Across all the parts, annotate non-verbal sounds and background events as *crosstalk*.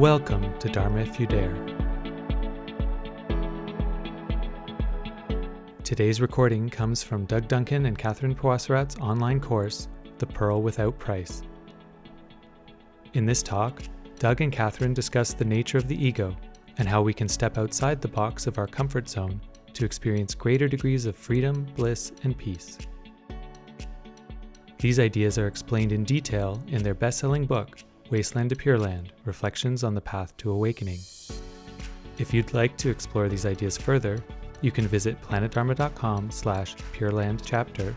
Welcome to Dharma If You Dare. Today's recording comes from Doug Duncan and Catherine Pawasarat's online course, The Pearl Without Price. In this talk, Doug and Catherine discuss the nature of the ego and how we can step outside the box of our comfort zone to experience greater degrees of freedom, bliss, and peace. These ideas are explained in detail in their best selling book, Wasteland to Pure Land Reflections on the Path to Awakening. If you'd like to explore these ideas further, you can visit planetdharma.com slash purelandchapter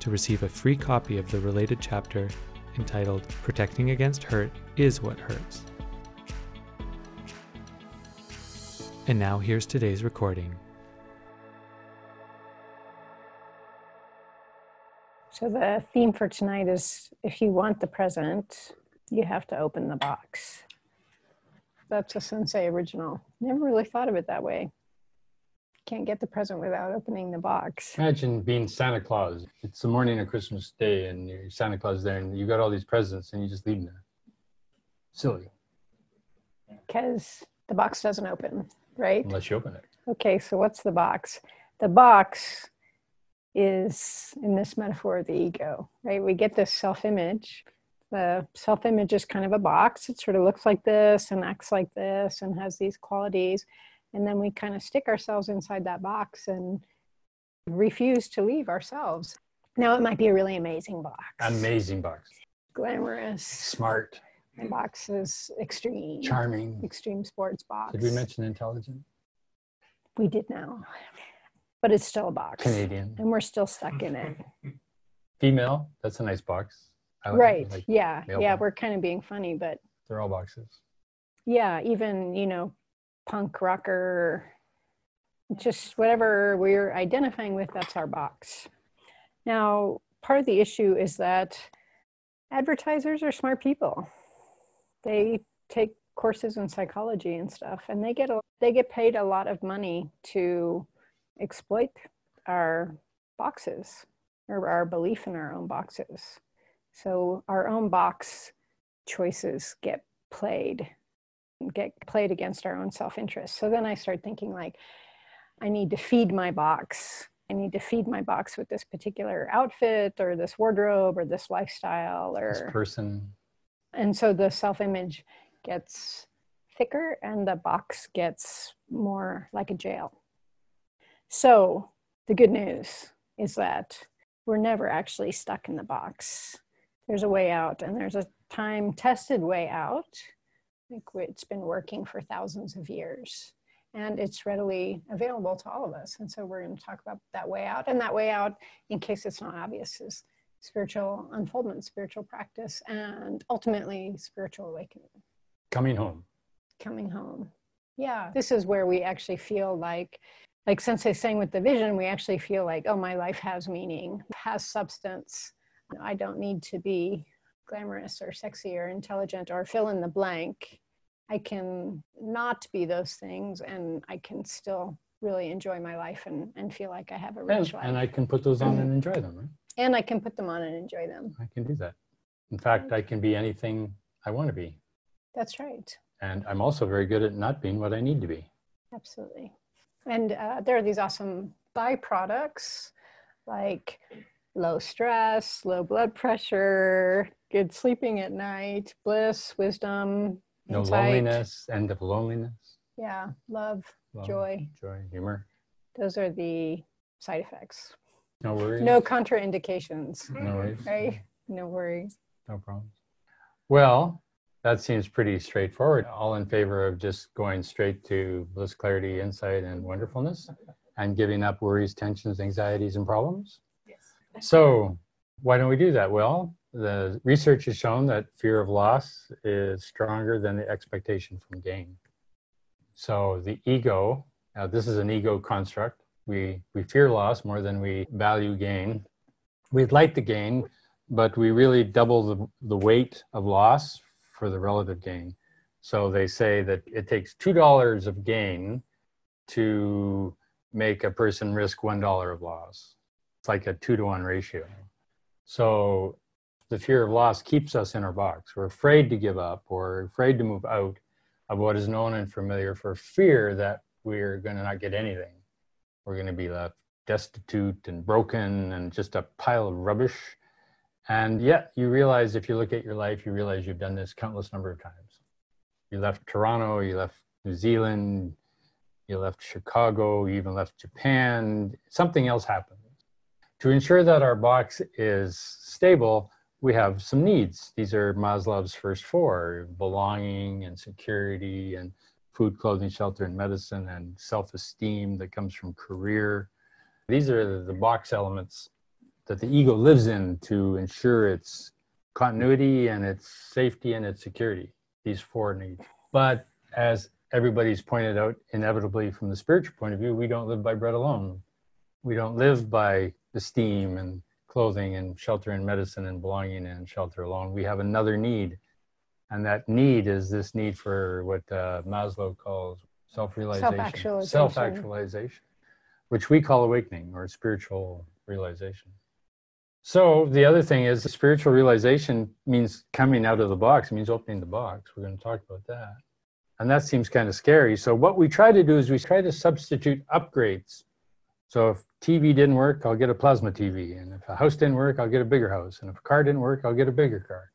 to receive a free copy of the related chapter entitled Protecting Against Hurt is What Hurts. And now here's today's recording. So the theme for tonight is if you want the present, you have to open the box. That's a sensei original. Never really thought of it that way. Can't get the present without opening the box. Imagine being Santa Claus. It's the morning of Christmas Day and you're Santa Claus is there and you got all these presents and you just leave them there. Silly. Because the box doesn't open, right? Unless you open it. Okay, so what's the box? The box is, in this metaphor, the ego, right? We get this self image the self image is kind of a box. It sort of looks like this and acts like this and has these qualities. And then we kind of stick ourselves inside that box and refuse to leave ourselves. Now, it might be a really amazing box. Amazing box. Glamorous. Smart. The box is extreme. Charming. Extreme sports box. Did we mention intelligent? We did now. But it's still a box. Canadian. And we're still stuck in it. *laughs* Female. That's a nice box. Right. Like yeah. Yeah. We're kind of being funny, but they're all boxes. Yeah. Even, you know, punk rocker, just whatever we're identifying with, that's our box. Now, part of the issue is that advertisers are smart people. They take courses in psychology and stuff, and they get a, they get paid a lot of money to exploit our boxes or our belief in our own boxes. So our own box choices get played, get played against our own self-interest. So then I start thinking like, I need to feed my box. I need to feed my box with this particular outfit or this wardrobe or this lifestyle or this person. And so the self-image gets thicker and the box gets more like a jail. So the good news is that we're never actually stuck in the box there's a way out and there's a time tested way out. I think it's been working for thousands of years and it's readily available to all of us. And so we're going to talk about that way out. And that way out, in case it's not obvious, is spiritual unfoldment, spiritual practice, and ultimately spiritual awakening. Coming home. Coming home. Yeah, this is where we actually feel like, like Sensei saying with the vision, we actually feel like, oh, my life has meaning, has substance, I don't need to be glamorous or sexy or intelligent or fill in the blank. I can not be those things and I can still really enjoy my life and, and feel like I have a rich and, life. And I can put those on and enjoy them, right? And I can put them on and enjoy them. I can do that. In fact, I can be anything I want to be. That's right. And I'm also very good at not being what I need to be. Absolutely. And uh, there are these awesome byproducts like low stress, low blood pressure, good sleeping at night, bliss, wisdom, no insight. loneliness, end of loneliness. Yeah, love, love, joy, joy, humor. Those are the side effects. No worries. No contraindications. No worries. Right? No worries. No problems. Well, that seems pretty straightforward. All in favor of just going straight to bliss, clarity, insight, and wonderfulness and giving up worries, tensions, anxieties, and problems? So, why don't we do that? Well, the research has shown that fear of loss is stronger than the expectation from gain. So, the ego, now this is an ego construct. We, we fear loss more than we value gain. We'd like the gain, but we really double the, the weight of loss for the relative gain. So they say that it takes $2 of gain to make a person risk $1 of loss. It's like a two to one ratio. So the fear of loss keeps us in our box. We're afraid to give up or afraid to move out of what is known and familiar for fear that we're going to not get anything. We're going to be left destitute and broken and just a pile of rubbish. And yet, you realize if you look at your life, you realize you've done this countless number of times. You left Toronto, you left New Zealand, you left Chicago, you even left Japan. Something else happened. To ensure that our box is stable, we have some needs. These are Maslow's first four belonging and security and food, clothing, shelter, and medicine, and self esteem that comes from career. These are the box elements that the ego lives in to ensure its continuity and its safety and its security, these four needs. But as everybody's pointed out, inevitably from the spiritual point of view, we don't live by bread alone. We don't live by esteem and clothing and shelter and medicine and belonging and shelter alone. We have another need. And that need is this need for what uh, Maslow calls self realization, Self-actualization. self actualization, which we call awakening or spiritual realization. So the other thing is spiritual realization means coming out of the box, it means opening the box. We're going to talk about that. And that seems kind of scary. So what we try to do is we try to substitute upgrades. So if TV didn't work, I'll get a plasma TV. And if a house didn't work, I'll get a bigger house. And if a car didn't work, I'll get a bigger car.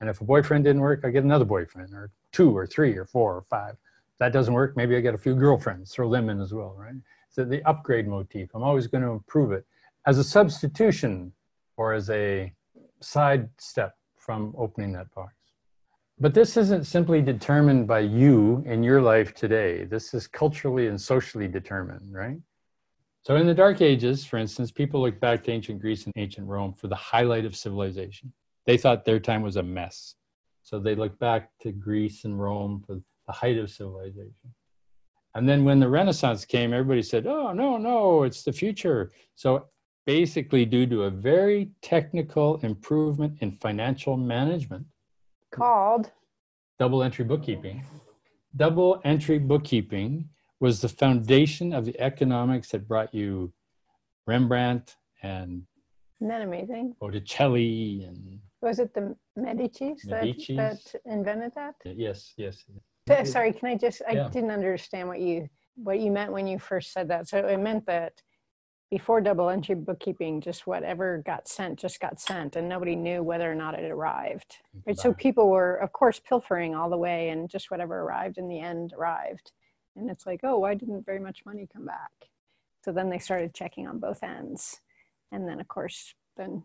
And if a boyfriend didn't work, I get another boyfriend, or two, or three, or four, or five. If that doesn't work, maybe I get a few girlfriends, throw them in as well, right? So the upgrade motif, I'm always going to improve it as a substitution or as a side step from opening that box. But this isn't simply determined by you in your life today. This is culturally and socially determined, right? So in the Dark Ages, for instance, people look back to ancient Greece and ancient Rome for the highlight of civilization. They thought their time was a mess. So they look back to Greece and Rome for the height of civilization. And then when the Renaissance came, everybody said, oh, no, no, it's the future. So basically, due to a very technical improvement in financial management, Called double entry bookkeeping. Double entry bookkeeping was the foundation of the economics that brought you Rembrandt and isn't that amazing? Botticelli and Was it the Medicis that, Medicis. that invented that? yes, yes. Uh, Sorry, can I just, I Yeah. didn't understand what you, what you meant when you first said that. So it meant that before double entry bookkeeping, just whatever got sent, just got sent and nobody knew whether or not it arrived. Right? So people were, of course, pilfering all the way and just whatever arrived in the end arrived. And it's like, oh, why didn't very much money come back? So then they started checking on both ends. And then, of course, then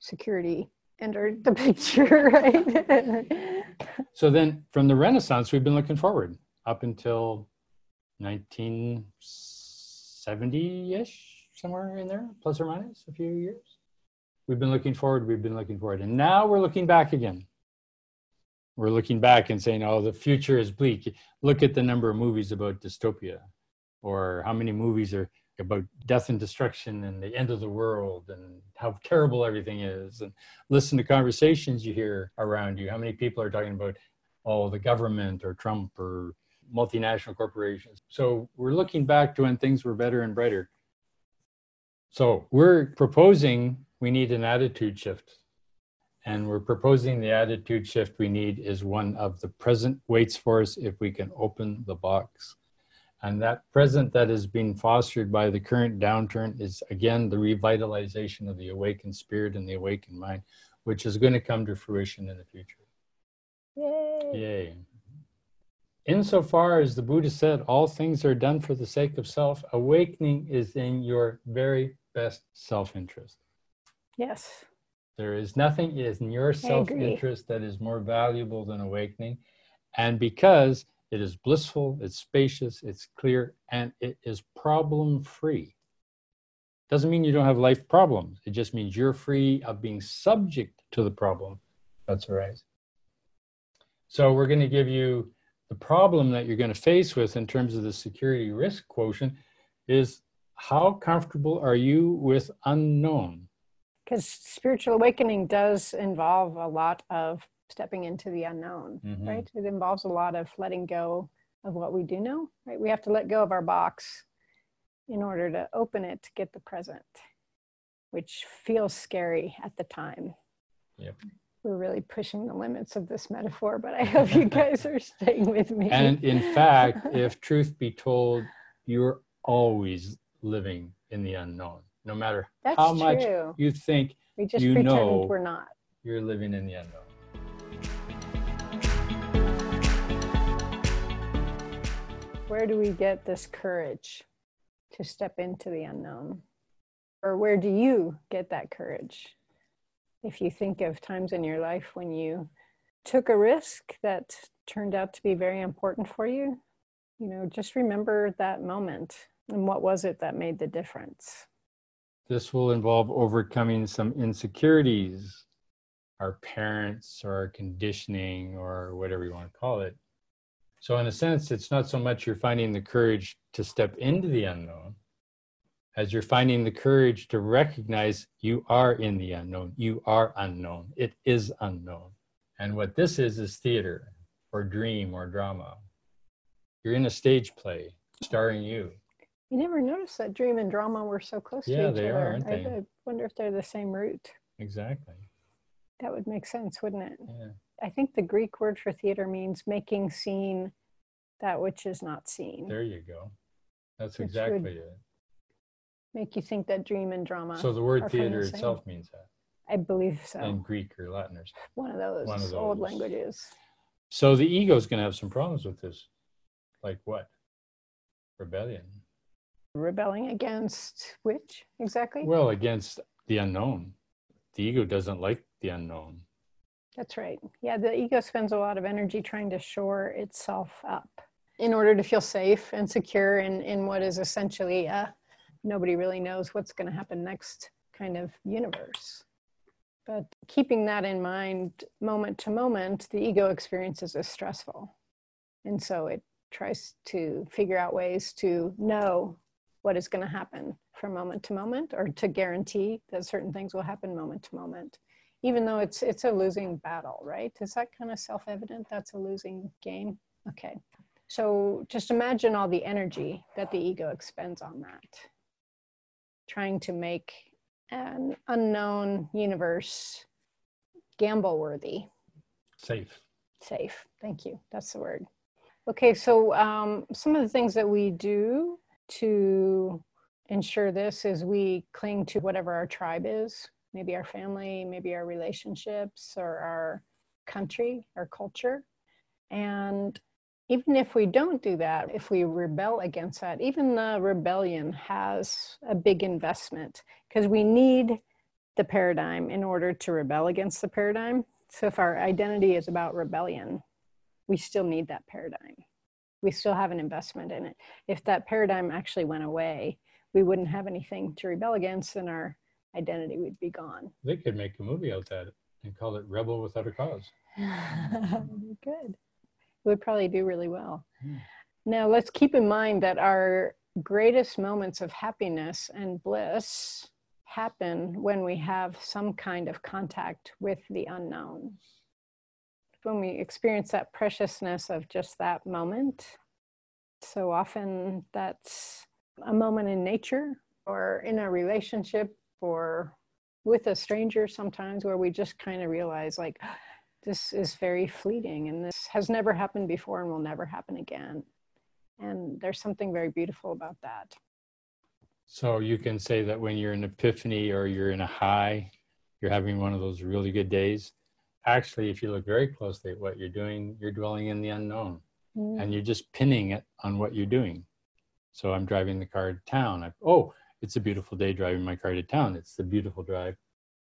security entered the *laughs* picture, right? So then from the Renaissance, we've been looking forward up until 1970 ish, somewhere in there, plus or minus a few years. We've been looking forward, we've been looking forward. And now we're looking back again. We're looking back and saying, oh, the future is bleak. Look at the number of movies about dystopia, or how many movies are about death and destruction and the end of the world and how terrible everything is. And listen to conversations you hear around you. How many people are talking about, oh, the government or Trump or multinational corporations. So we're looking back to when things were better and brighter. So we're proposing we need an attitude shift. And we're proposing the attitude shift we need is one of the present waits for us if we can open the box. And that present that is being fostered by the current downturn is again the revitalization of the awakened spirit and the awakened mind, which is going to come to fruition in the future. Yay. Yay. Insofar as the Buddha said, all things are done for the sake of self, awakening is in your very best self interest. Yes. There is nothing in your self interest that is more valuable than awakening. And because it is blissful, it's spacious, it's clear, and it is problem free. Doesn't mean you don't have life problems. It just means you're free of being subject to the problem that's arising. So we're going to give you the problem that you're going to face with in terms of the security risk quotient is how comfortable are you with unknown? Because spiritual awakening does involve a lot of stepping into the unknown, Mhm. right? It involves a lot of letting go of what we do know, right? We have to let go of our box in order to open it to get the present, which feels scary at the time. Yep. we're really pushing the limits of this metaphor, but I *laughs* hope you guys are staying with me. And in fact, *laughs* if truth be told, you're always living in the unknown, no matter That's how much true. you think We just you pretend know- we're not. you're living in the unknown. Where do we get this courage to step into the unknown? Or where do you get that courage? If you think of times in your life when you took a risk that turned out to be very important for you, you know, just remember that moment and what was it that made the difference? This will involve overcoming some insecurities, our parents or our conditioning or whatever you want to call it. So, in a sense, it's not so much you're finding the courage to step into the unknown as you're finding the courage to recognize you are in the unknown. You are unknown. It is unknown. And what this is, is theater or dream or drama. You're in a stage play starring you. You never noticed that dream and drama were so close Yeah, to each they other. are, aren't I, they? I wonder if they're the same root. Exactly. That would make sense, wouldn't it? Yeah. I think the Greek word for theater means making seen that which is not seen. There you go. That's Which exactly it. Make you think that dream and drama. So the word the theater same- itself means that I believe so. in Greek or Latin or something. one of those, one of old languages. So the ego is going to have some problems with this. Like what? Rebellion. Rebelling against which exactly? Well, against the unknown. The ego doesn't like the unknown. That's right. Yeah, the ego spends a lot of energy trying to shore itself up in order to feel safe and secure in, in what is essentially a nobody really knows what's going to happen next kind of universe. But keeping that in mind moment to moment, the ego experiences is stressful. And so it tries to figure out ways to know what is going to happen from moment to moment or to guarantee that certain things will happen moment to moment even though it's it's a losing battle right? Is that kind of self-evident? That's a losing game? Okay. So just imagine all the energy that the ego expends on that. Trying to make an unknown universe gamble worthy. Safe. safe. Thank you. That's the word. Okay so um, some of the things that we do to ensure this is we cling to whatever our tribe is maybe our family maybe our relationships or our country our culture and even if we don't do that if we rebel against that even the rebellion has a big investment because we need the paradigm in order to rebel against the paradigm so if our identity is about rebellion, we still need that paradigm. We still have an investment in it. If that paradigm actually went away, we wouldn't have anything to rebel against and our identity would be gone. They could make a movie out that and call it Rebel Without a Cause. *laughs* Good. It would probably do really well. Hmm. Now, let's keep in mind that our greatest moments of happiness and bliss happen when we have some kind of contact with the unknown. When we experience that preciousness of just that moment. So often that's a moment in nature or in a relationship or with a stranger sometimes where we just kind of realize like *gasps* this is very fleeting and this has never happened before and will never happen again and there's something very beautiful about that So you can say that when you're in epiphany or you're in a high, you're having one of those really good days. Actually, if you look very closely at what you're doing, you're dwelling in the unknown. and mm. you're just pinning it on what you're doing. So I'm driving the car to town. I, oh, it's a beautiful day driving my car to town. It's the beautiful drive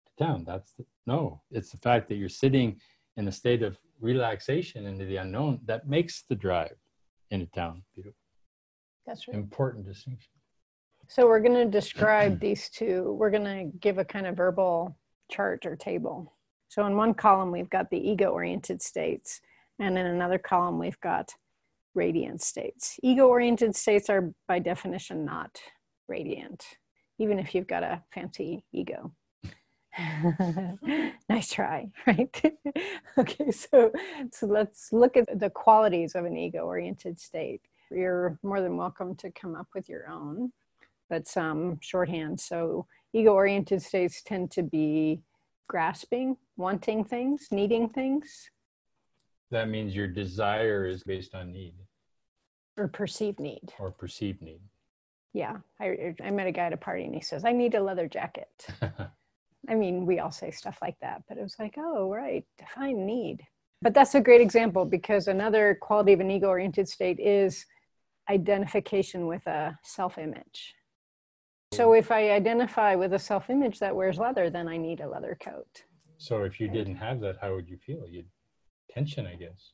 to town. That's the, no, it's the fact that you're sitting in a state of relaxation into the unknown that makes the drive into town beautiful. that's right Important distinction. so we're going to describe these two we're going to give a kind of verbal chart or table so in one column we've got the ego oriented states and in another column we've got radiant states. Ego oriented states are by definition not radiant even if you've got a fancy ego. *laughs* Nice try *laughs* right? *laughs* Okay so so let's look at the qualities of an ego oriented state. You're more than welcome to come up with your own but some shorthand. So ego oriented states tend to be grasping wanting things, needing things, That means your desire is based on need or perceived need. or perceived need. Yeah, I, I met a guy at a party and he says, I need a leather jacket. *laughs* I mean, we all say stuff like that, but it was like, oh, right, define need. But that's a great example because another quality of an ego oriented state is identification with a self image. So if I identify with a self image that wears leather, then I need a leather coat. So if you didn't have that, how would you feel? You'd tension, I guess.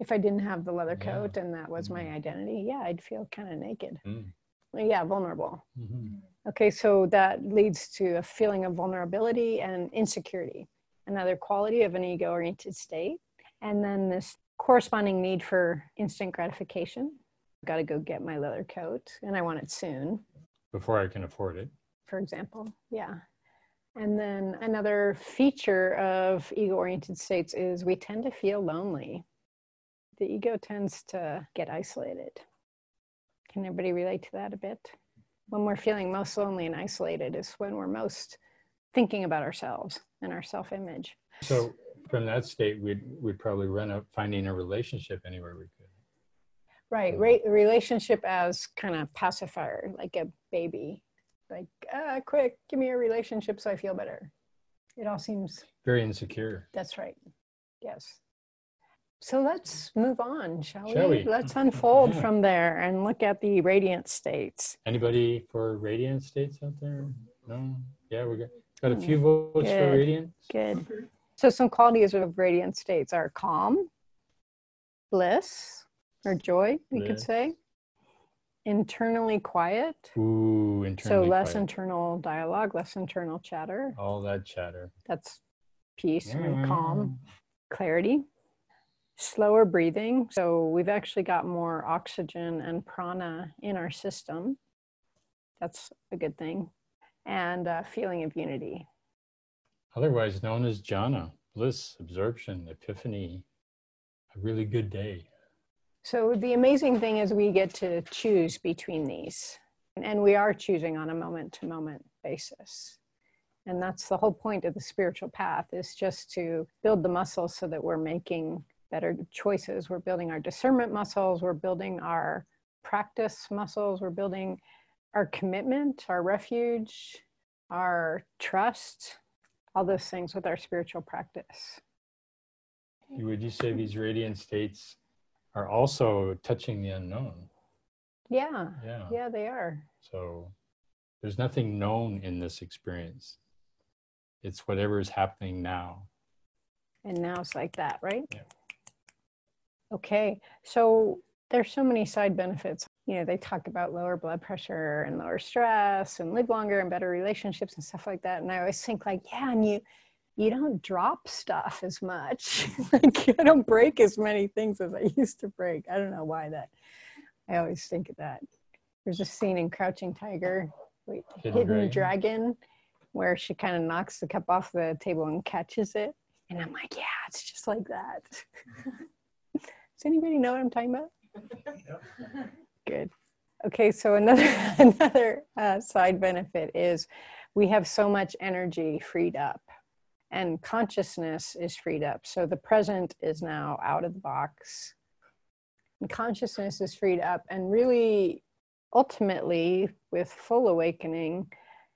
If I didn't have the leather Yeah. coat and that was my Mhm. identity, yeah, I'd feel kind of naked. Mm. Yeah, vulnerable. Mhm. Okay, so that leads to a feeling of vulnerability and insecurity, another quality of an ego oriented state. And then this corresponding need for instant gratification. I've got to go get my leather coat and I want it soon, Before I can afford it. for example. Yeah. And then another feature of ego oriented states is we tend to feel lonely. The ego tends to get isolated. Can everybody relate to that a bit? When we're feeling most lonely and isolated is when we're most thinking about ourselves and our self image. So from that state, we'd, we'd probably run up finding a relationship anywhere we could. Right. Re- relationship as kind of pacifier, like a baby. Like, ah, quick, give me a relationship so I feel better. It all seems Very insecure. That's right. Yes. So let's move on, shall, Shall we? we? Let's unfold Yeah. *laughs* from there and look at the radiant states. Anybody for radiant states out there? No? Yeah, we got, got a Hmm. few votes for radiant. Good. So some qualities of radiant states are calm, bliss, or joy, we could say. Internally quiet. Ooh, So less quiet. internal dialogue, less internal chatter. All that chatter. That's peace Mm. and calm. clarity, slower breathing. So we've actually got more oxygen and prana in our system. That's a good thing. And a feeling of unity. Otherwise known as jhana, bliss, absorption, epiphany. A really good day. So the amazing thing is we get to choose between these. And we are choosing on a moment to moment basis. And that's the whole point of the spiritual path is just to build the muscles so that we're making better choices. We're building our discernment muscles, we're building our practice muscles, we're building our commitment, our refuge, our trust, all those things with our spiritual practice. Would you say these radiant states are also touching the unknown? Yeah, Yeah. yeah, they are. So there's nothing known in this experience. It's whatever is happening now. And now it's like that, right? Yeah. Okay, so there's so many side benefits. You know, they talk about lower blood pressure and lower stress and live longer and better relationships and stuff like that. And I always think like, yeah, and you you don't drop stuff as much. *laughs* like I don't break as many things as I used to break. I don't know why that. I always think of that. There's a scene in Crouching Tiger, wait, Hidden Hidden, Dragon? Dragon, where she kind of knocks the cup off the table and catches it. And I'm like, yeah, it's just like that. *laughs* Does anybody know what I'm talking about? Good. Okay, so another *laughs* another uh, side benefit is we have so much energy freed up, and consciousness is freed up. So the present is now out of the box, and consciousness is freed up, and really, ultimately, with full awakening,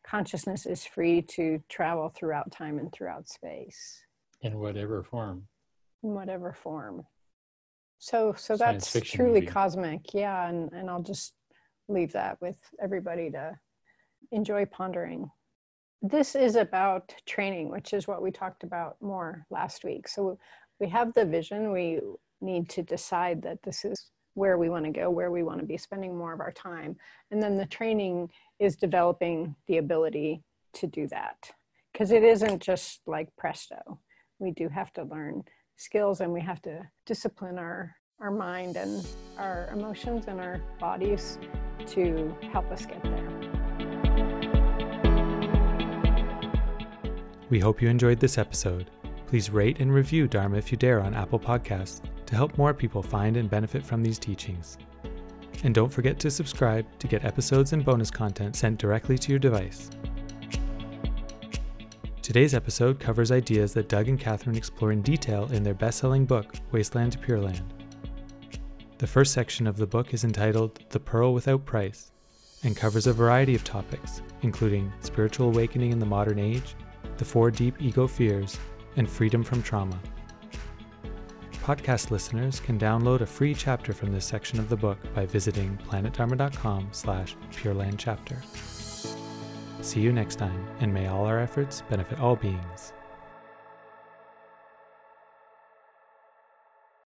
consciousness is free to travel throughout time and throughout space in whatever form. in whatever form. So so Science that's truly movie. cosmic, yeah, and, and I'll just leave that with everybody to enjoy pondering. This is about training, which is what we talked about more last week. So we have the vision, we need to decide that this is where we want to go, where we want to be spending more of our time. And then the training is developing the ability to do that. Because it isn't just like presto. We do have to learn skills and we have to discipline our our mind and our emotions and our bodies to help us get there. We hope you enjoyed this episode. Please rate and review Dharma if you dare on Apple Podcasts to help more people find and benefit from these teachings. And don't forget to subscribe to get episodes and bonus content sent directly to your device. Today's episode covers ideas that Doug and Catherine explore in detail in their best selling book, Wasteland to Pure Land. The first section of the book is entitled The Pearl Without Price and covers a variety of topics, including spiritual awakening in the modern age, the four deep ego fears, and freedom from trauma. Podcast listeners can download a free chapter from this section of the book by visiting planetdharma.com slash purelandchapter. See you next time, and may all our efforts benefit all beings.